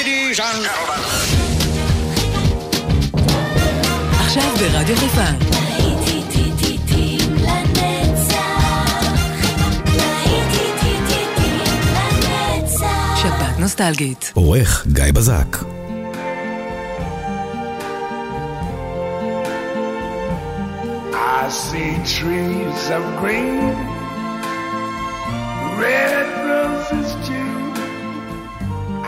Ladies and gentlemen. עכשיו ברדיו חיפה. שבת נוסטלגית. עורך גיא בזק. I see trees of green, red roses too.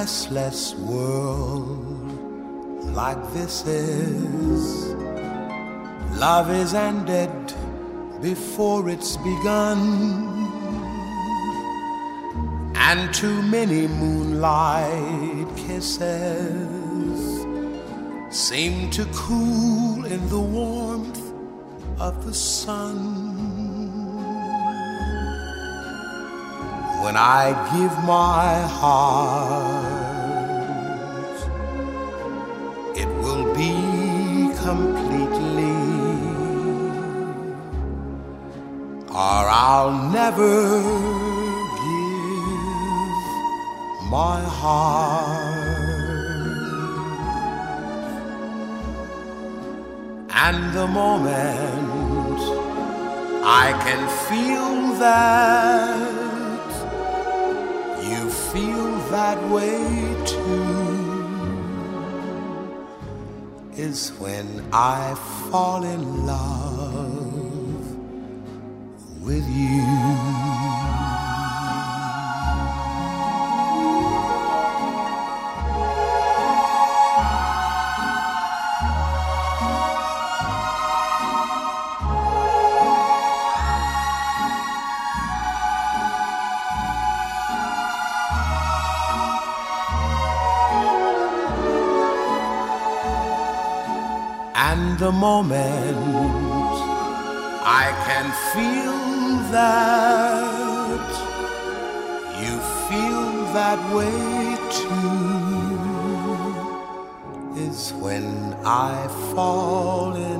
restless world like this is. Love is ended before it's begun, and too many moonlight kisses seem to cool in the warmth of the sun. When I give my heart, it will be completely, or I'll never give my heart. And the moment I can feel that that way too is when I fall in love way too. Is when I fall in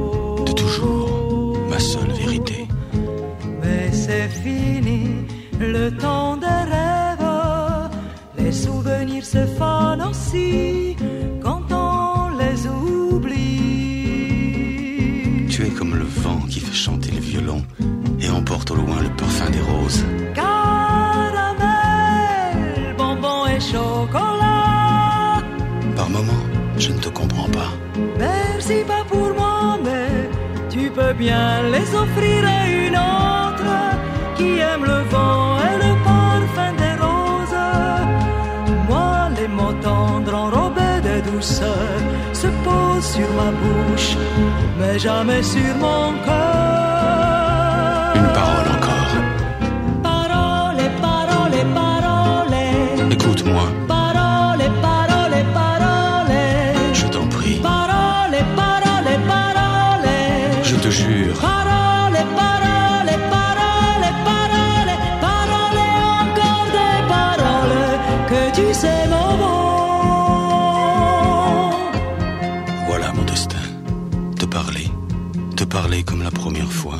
Aussi quand on les oublie. Tu es comme le vent qui fait chanter le violon et emporte au loin le parfum des roses. Caramel, bonbon et chocolat. Par moments, je ne te comprends pas. Merci pas pour moi, mais tu peux bien les offrir à une autre qui aime le vent se posent sur ma bouche, mais jamais sur mon cœur. Parler comme la première fois.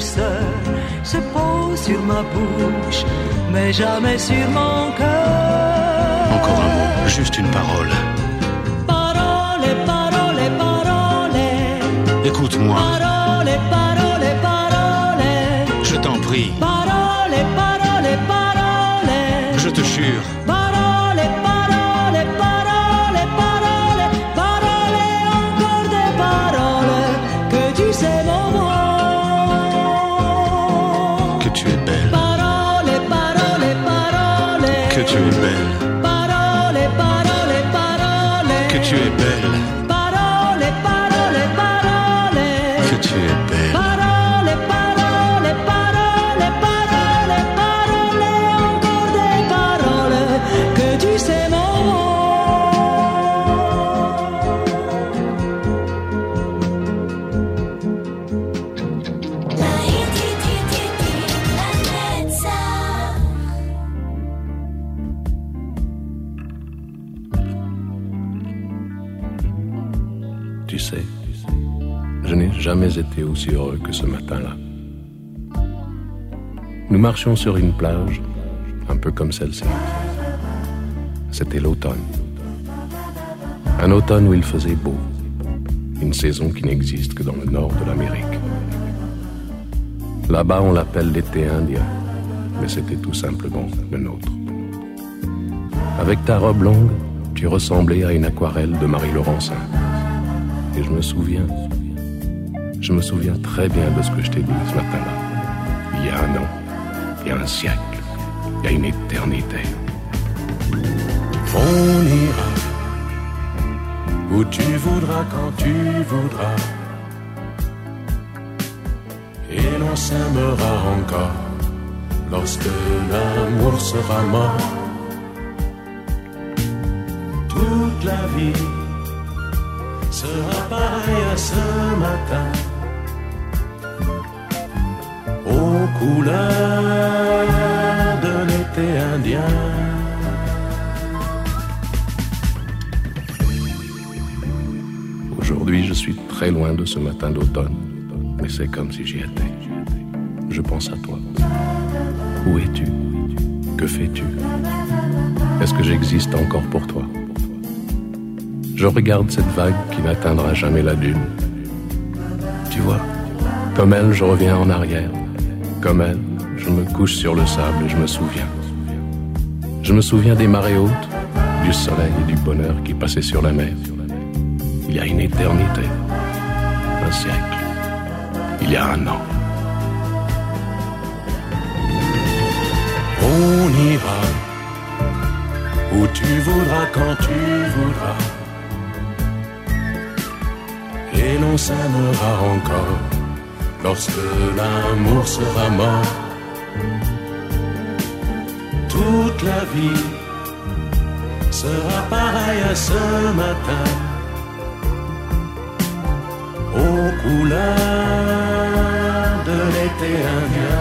se posent sur ma bouche, mais jamais sur mon cœur. Encore un mot, juste une parole. Parole, parole, parole. Écoute-moi, Parole, parole, parole. je t'en prie, Parole, parole, parole. je te jure. Aussi heureux que ce matin-là. Nous marchions sur une plage, un peu comme celle-ci. C'était l'automne. Un automne où il faisait beau. une saison qui n'existe que dans le nord de l'Amérique. Là-bas, on l'appelle l'été indien, mais c'était tout simplement le nôtre. Avec ta robe longue, tu ressemblais à une aquarelle de Marie-Laurencin. Et je me souviens, je me souviens très bien de ce que je t'ai dit ce matin-là. Il y a un an, il y a un siècle, il y a une éternité. On ira où tu voudras quand tu voudras. Et l'on s'aimera encore lorsque l'amour sera mort. Toute la vie sera pareille à ce matin. Aux couleurs de l'été indien. Aujourd'hui, je suis très loin de ce matin d'automne, mais c'est comme si j'y étais. Je pense à toi. Où es-tu? Que fais-tu? Est-ce que j'existe encore pour toi? Je regarde cette vague qui n'atteindra jamais la dune. Tu vois, comme elle, je reviens en arrière. Comme elle, je me couche sur le sable et je me souviens. Je me souviens des marées hautes, du soleil et du bonheur qui passaient sur la mer. Il y a une éternité, un siècle, il y a un an. On ira où tu voudras quand tu voudras. Et l'on s'aimera encore lorsque l'amour sera mort. Toute la vie sera pareille à ce matin. Aux couleurs de l'été indien.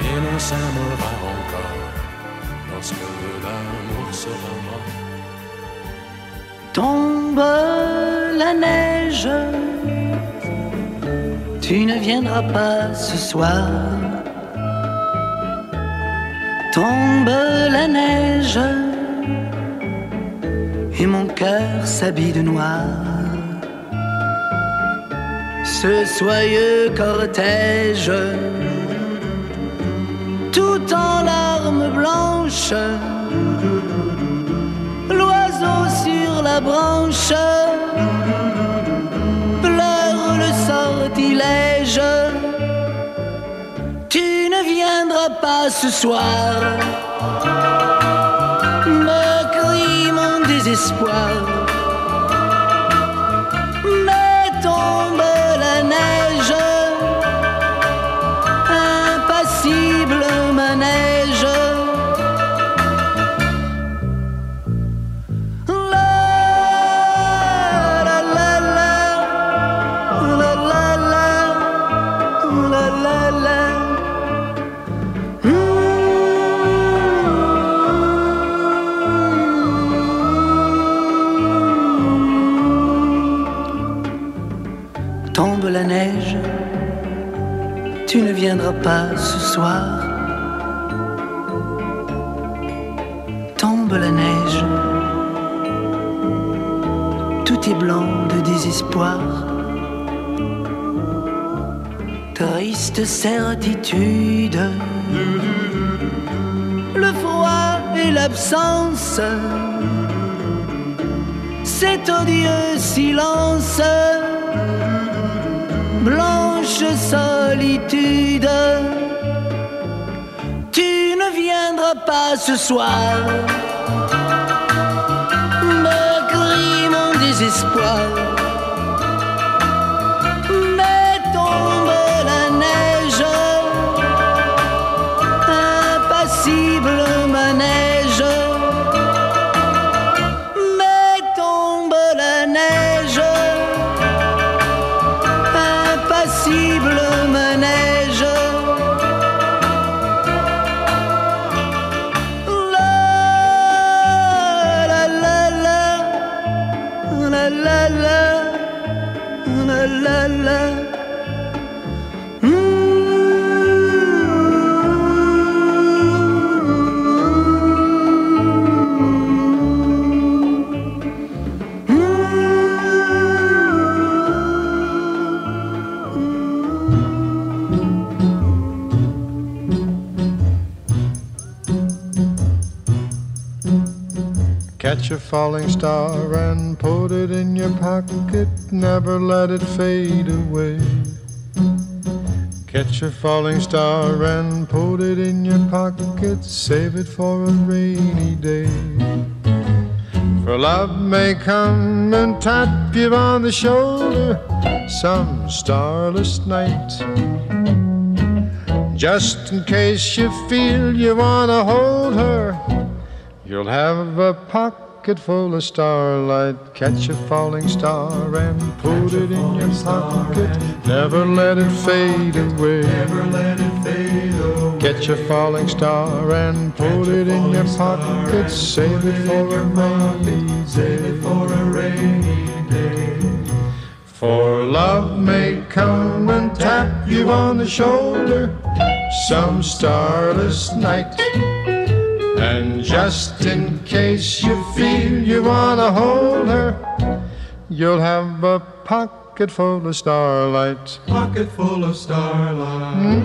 Et l'on s'aimera encore lorsque l'amour sera mort. Tombe la neige, tu ne viendras pas ce soir. Tombe la neige, et mon cœur s'habille de noir. Ce soyeux cortège, tout en larmes blanches l'oiseau sur la branche pleure le sortilège. Tu ne viendras pas ce soir, me crie mon désespoir. Tombe la neige, tout est blanc de désespoir. Triste certitude, le froid et l'absence, cet odieux silence blanche solitude. Ne viendras pas ce soir, me crie mon désespoir. Catch a falling star and put it in your pocket, never let it fade away. Catch a falling star and put it in your pocket, save it for a rainy day. For love may come and tap you on the shoulder some starless night. Just in case you feel you wanna hold her, You'll have a pocket full of starlight. Catch a falling star and put it in your pocket. Never let it fade away. Never let it fade away. Catch a falling star and put it in your pocket. Save it for a rainy. Save it for a rainy day. For love may come and tap you on the shoulder some starless night. And just in case you feel you wanna hold her, you'll have a pocket full of starlight. Pocket full of starlight.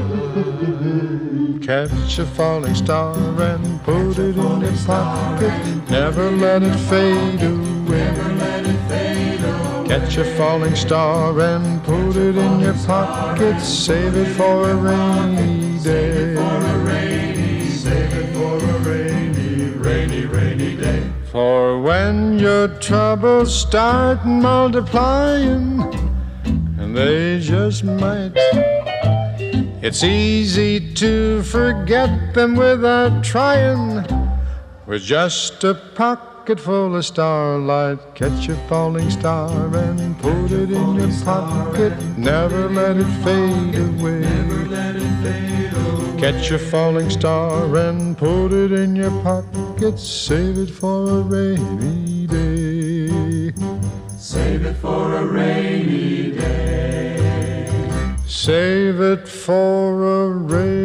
Catch a falling star and put it in your pocket. Never let it fade away. Catch a falling star and put it in your pocket. Save it for a rainy For when your troubles start multiplying, and they just might, it's easy to forget them without trying. With just a pocket full of starlight, catch a falling star and put it in your pocket. Never let it fade away. Catch a falling star and put it in your pocket. Save it for a rainy day. Save it for a rainy day. Save it for a rainy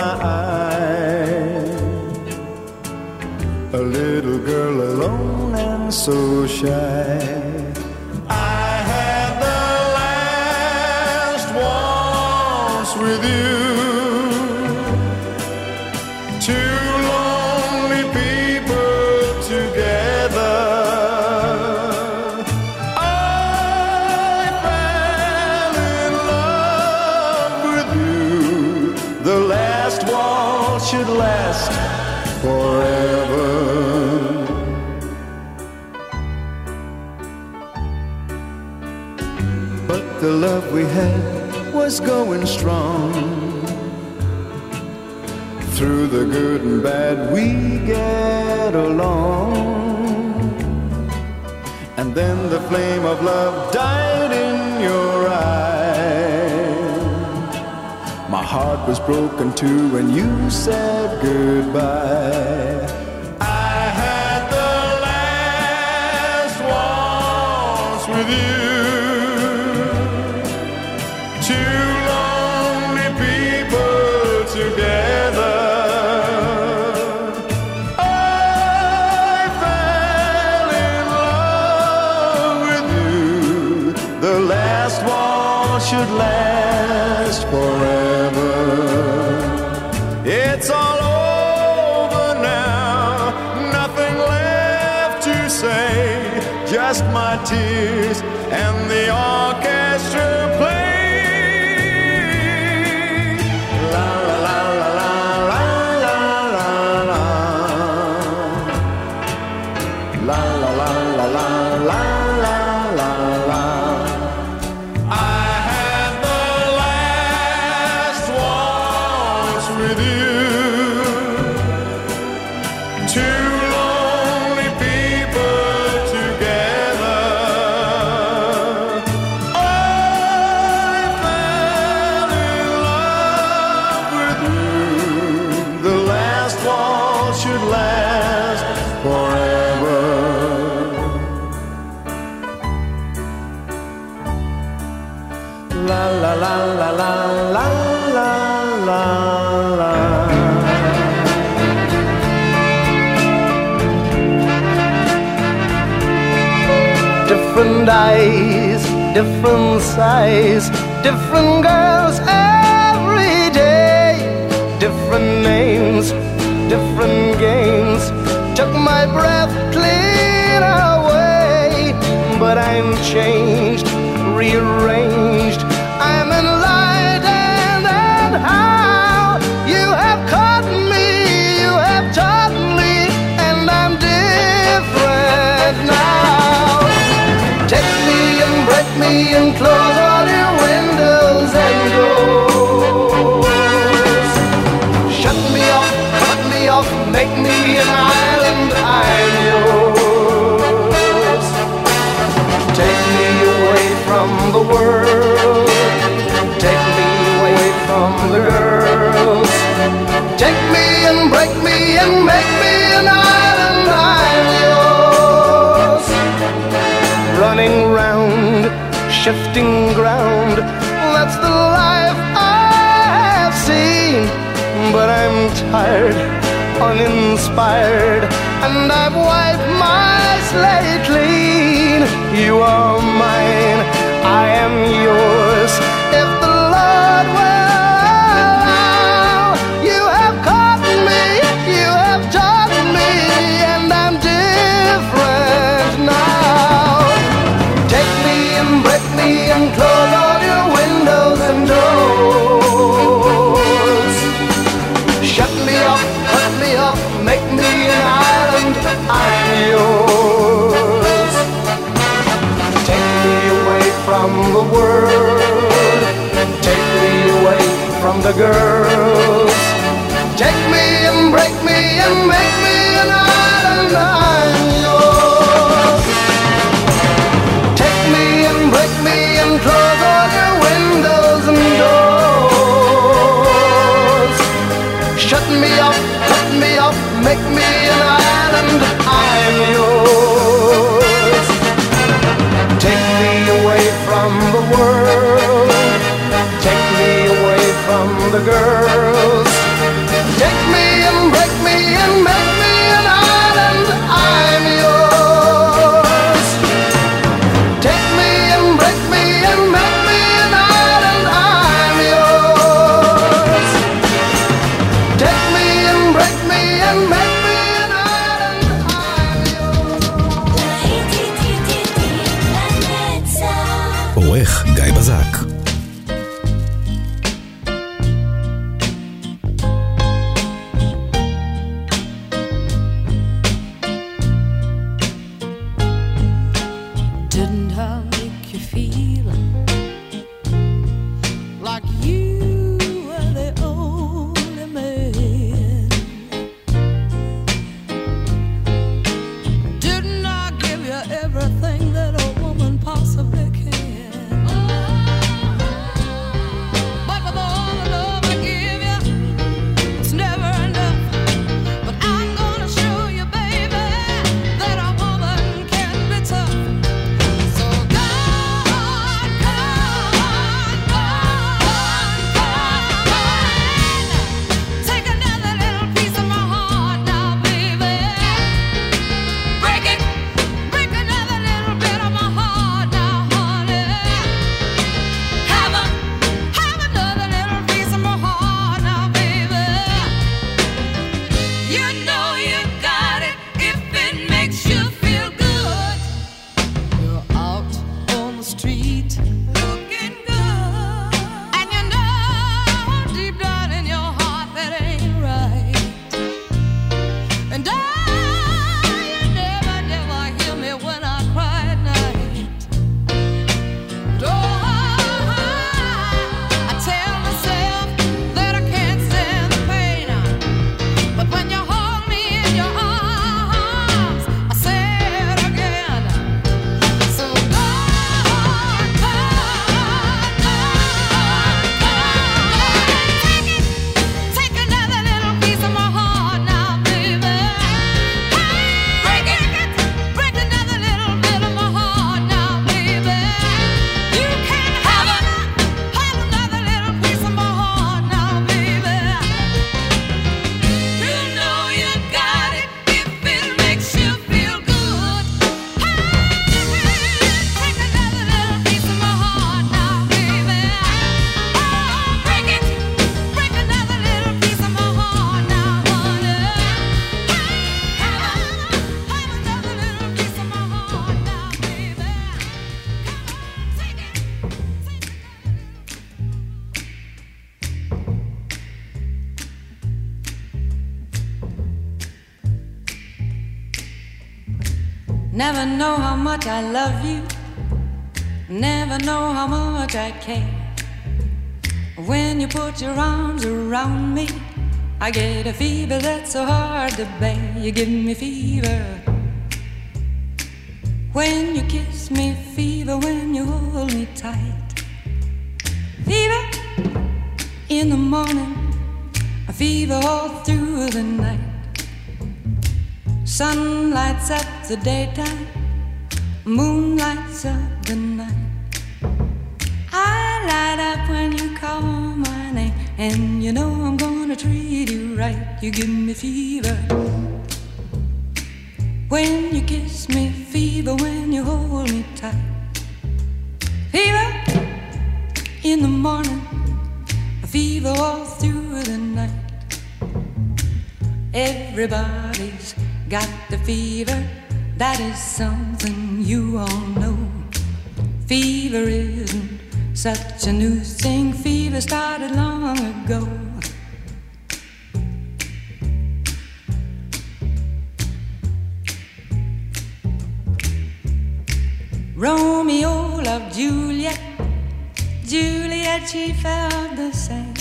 my eyes. A little girl alone and so shy. Is going strong. Through the good and bad, we get along. And then the flame of love died in your eyes. My heart was broken too when you said goodbye. I had the last waltz with you. past my tears. different shifting ground. That's the life I have seen. But I'm tired, uninspired, and I've wiped my slate clean. You are mine, I am yours. world. Take me away from the girls. Put your arms around me, I get a fever that's so hard to bear. You give me fever. When you kiss me, fever when you hold me tight. Fever in the morning, a fever all through the night. Sun lights up the daytime, moon you give me fever. When you kiss me, fever when you hold me tight. Fever in the morning, a fever all through the night. Everybody's got the fever, that is something you all know. Fever isn't such a new thing, fever started long ago. Juliet, Juliet, she felt the same.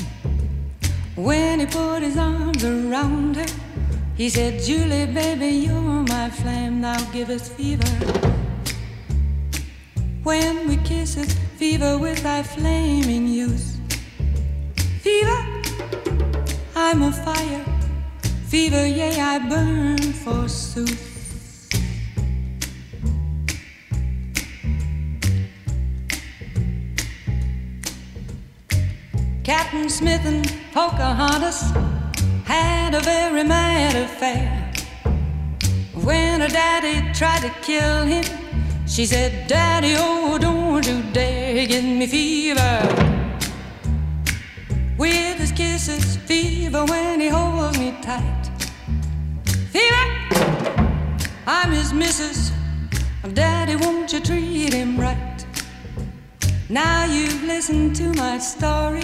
When he put his arms around her, he said, Julie, baby, you're my flame, now givest fever. When we kiss it, fever with thy flaming youth. Fever, I'm a fire. Fever, yea, I burn forsooth. Captain Smith and Pocahontas had a very mad affair. When her daddy tried to kill him, she said, Daddy, oh, don't you dare give me fever. With his kisses, fever when he holds me tight. Fever, I'm his missus. Daddy, won't you treat him right? Now you've listened to my story.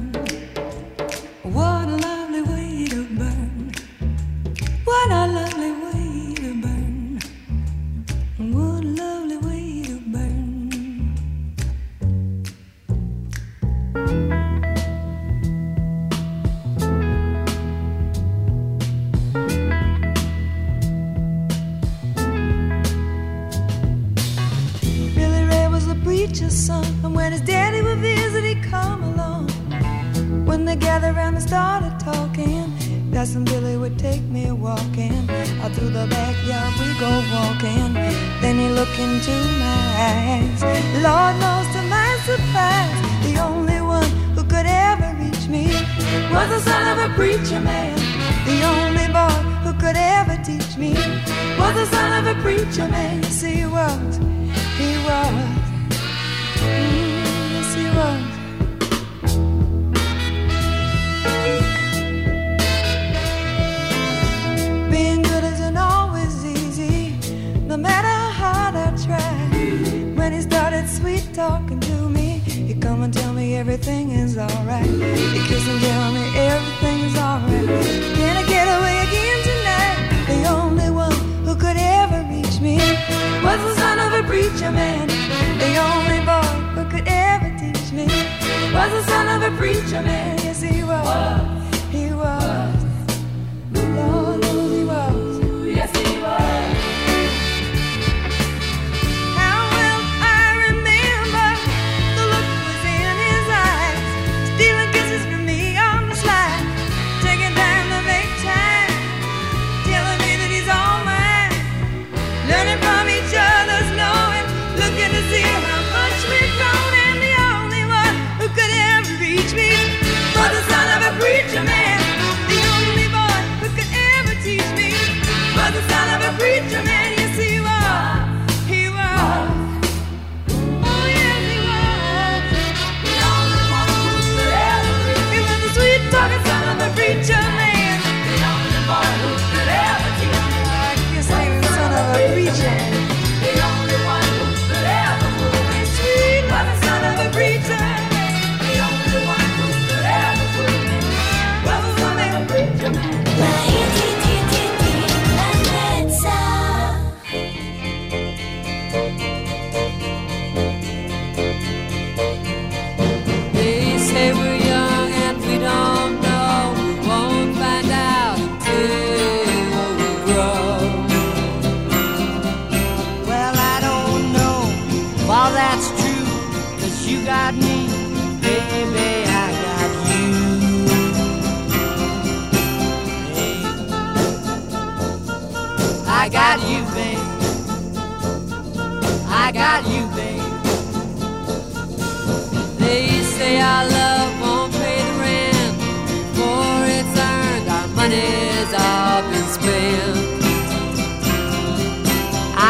Everything is alright. He kiss and tell me everything is alright. Can I get away again tonight? The only one who could ever reach me was the son of a preacher man. The only boy who could ever teach me was the son of a preacher man. Yes, he was. He was. Lord knows he was. Yes, he was. Got you, babe. They say our love won't pay the rent before it's earned. Our money's all been spent.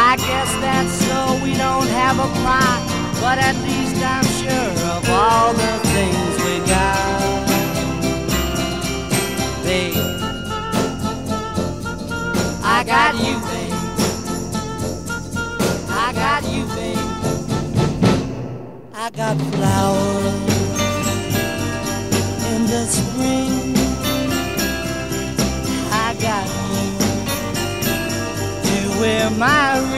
I guess that's so we don't have a plot, but at least I'm sure of all the things we got. Babe, I got you, in the spring. I got you to wear my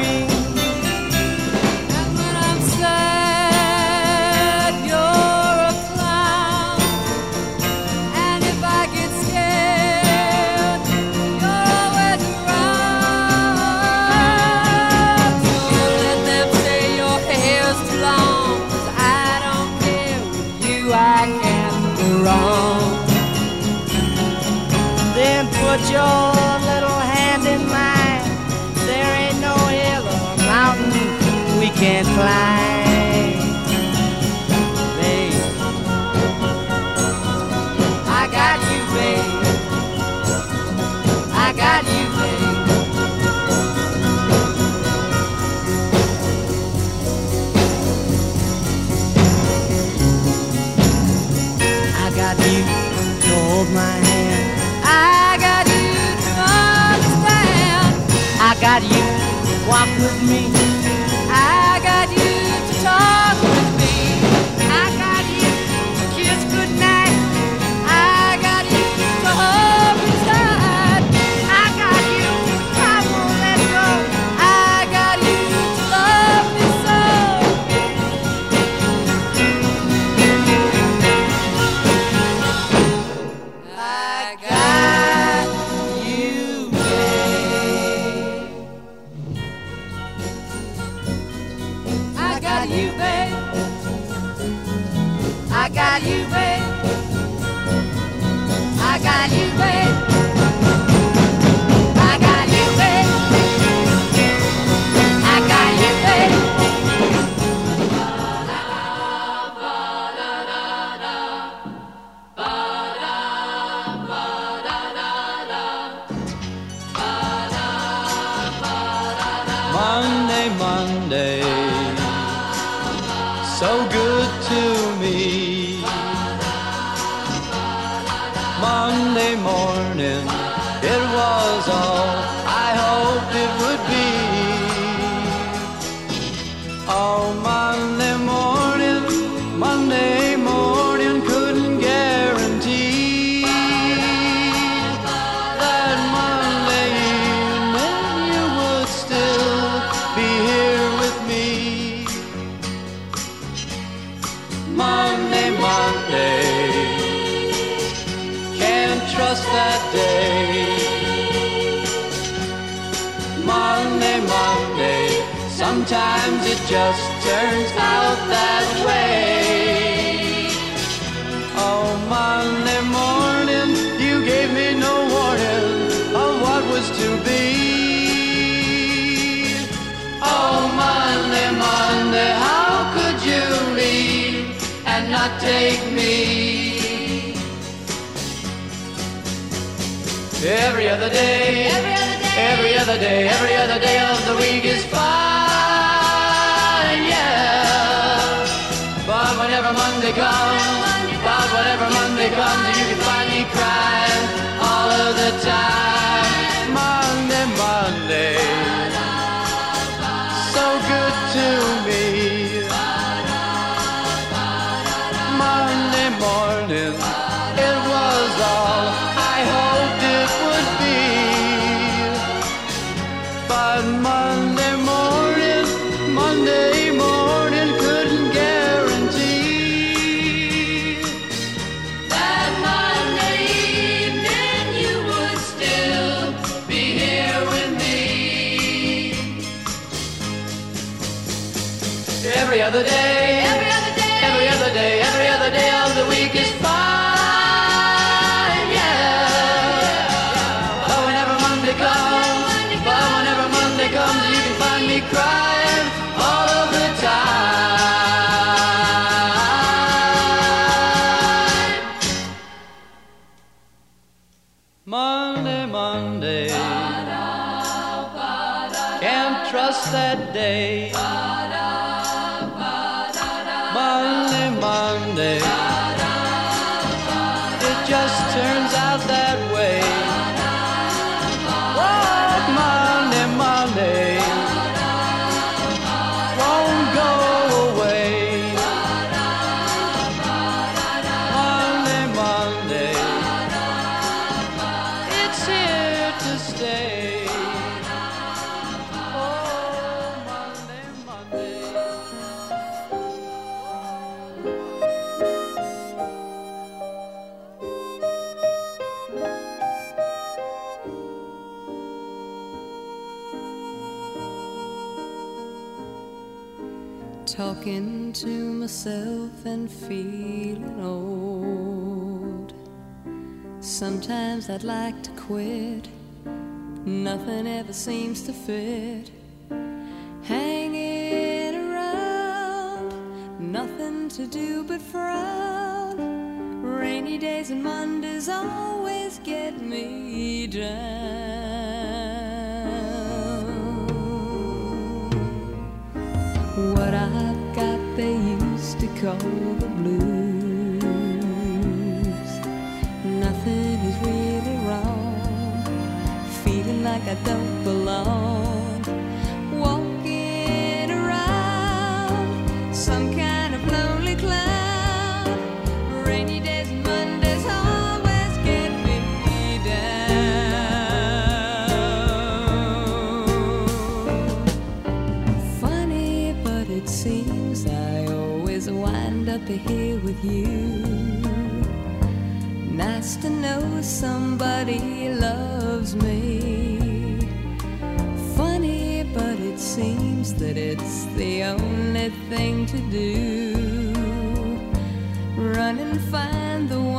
walk with me. Can't that day. Monday, Monday, sometimes it just turns out that way. Oh, Monday morning, you gave me no warning of what was to be. Oh, Monday, Monday, how could you leave and not take me? Every other day, every other day, every other day of the week is fine, yeah. But whenever Monday comes, but whenever Monday comes, you can find me crying all of the time. Sometimes I'd like to quit. Nothing ever seems to fit. Hanging around, nothing to do but frown. Rainy days and Mondays always get me down. What I've got, they used to call the blues. to here with you. Nice to know somebody loves me. Funny, but it seems that it's the only thing to do. Run and find the one.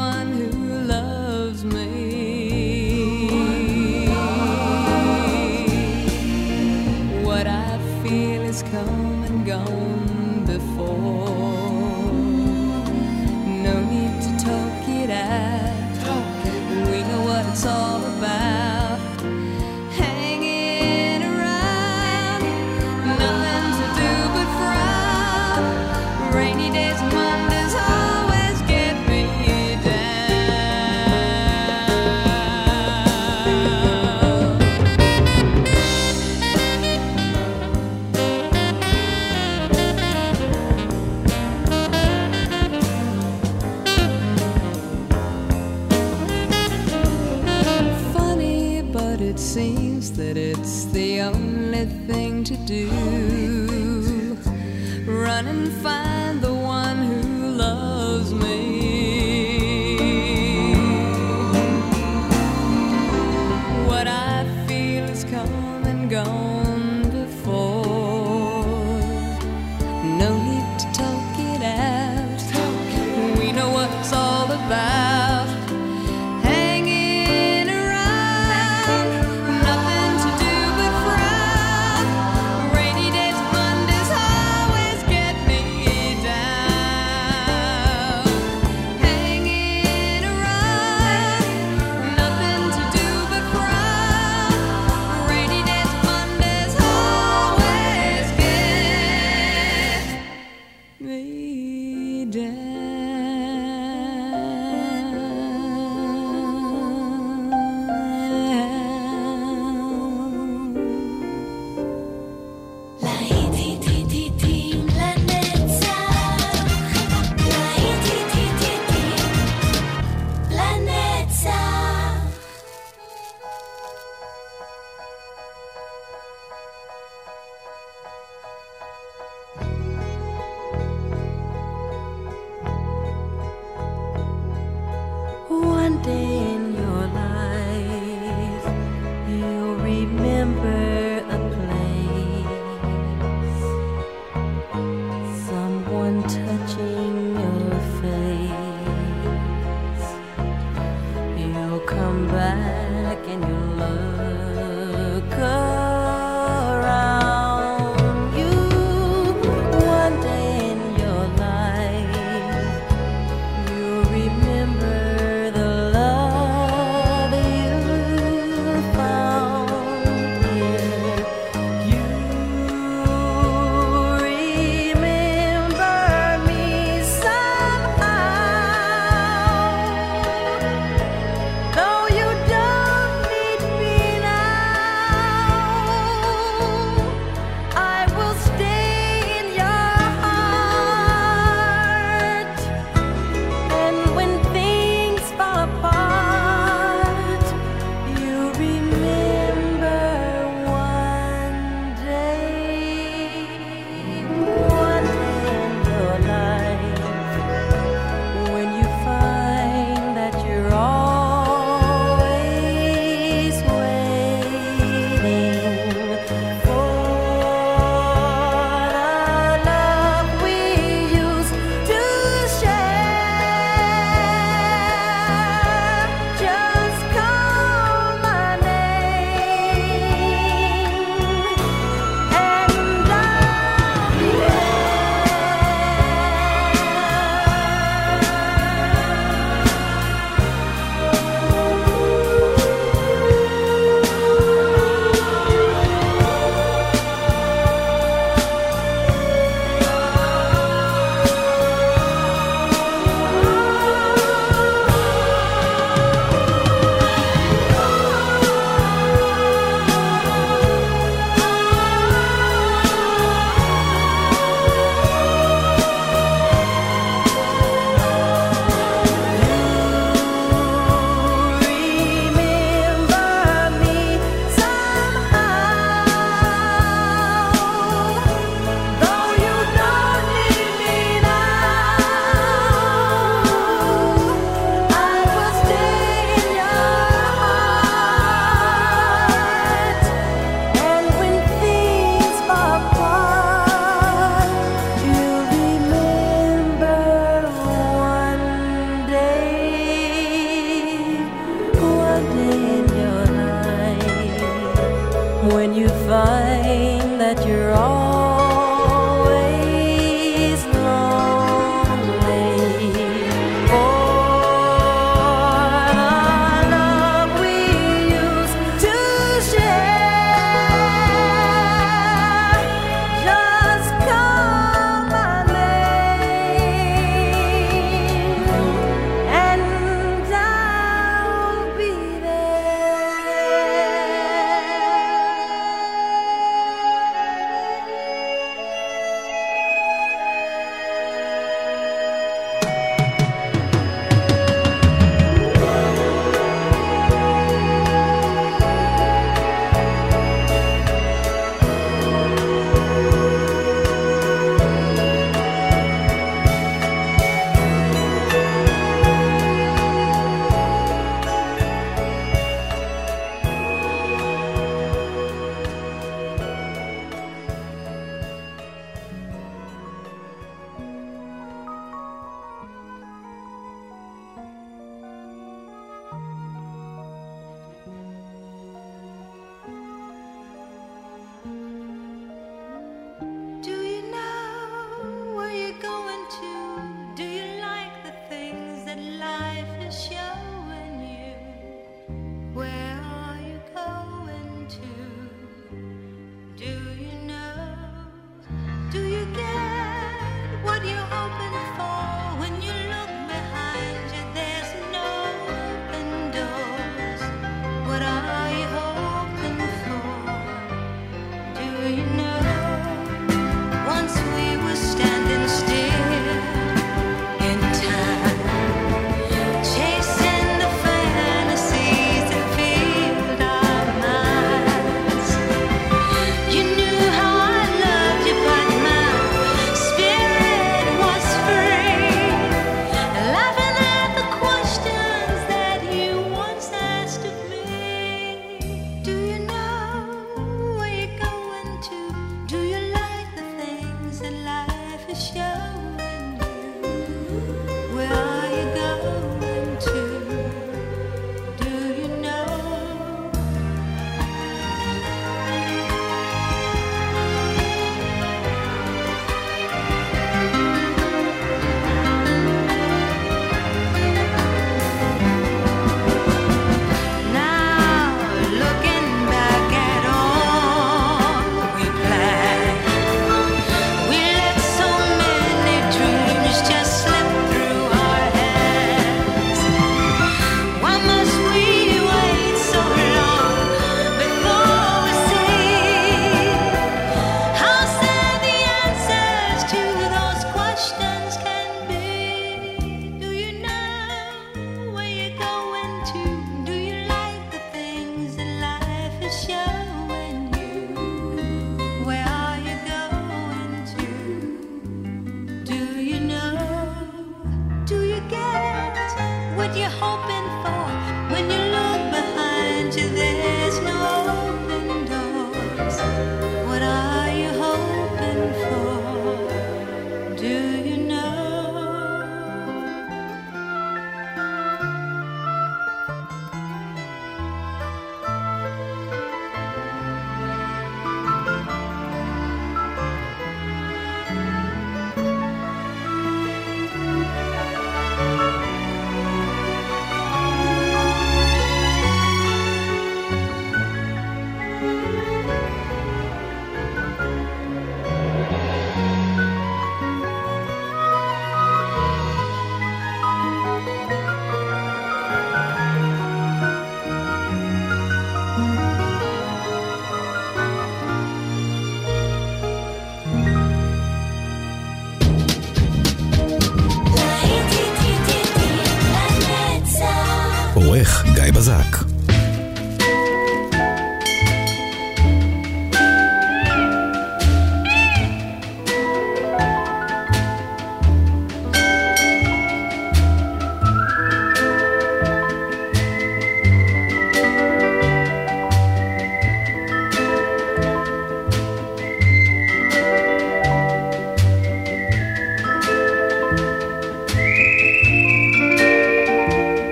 I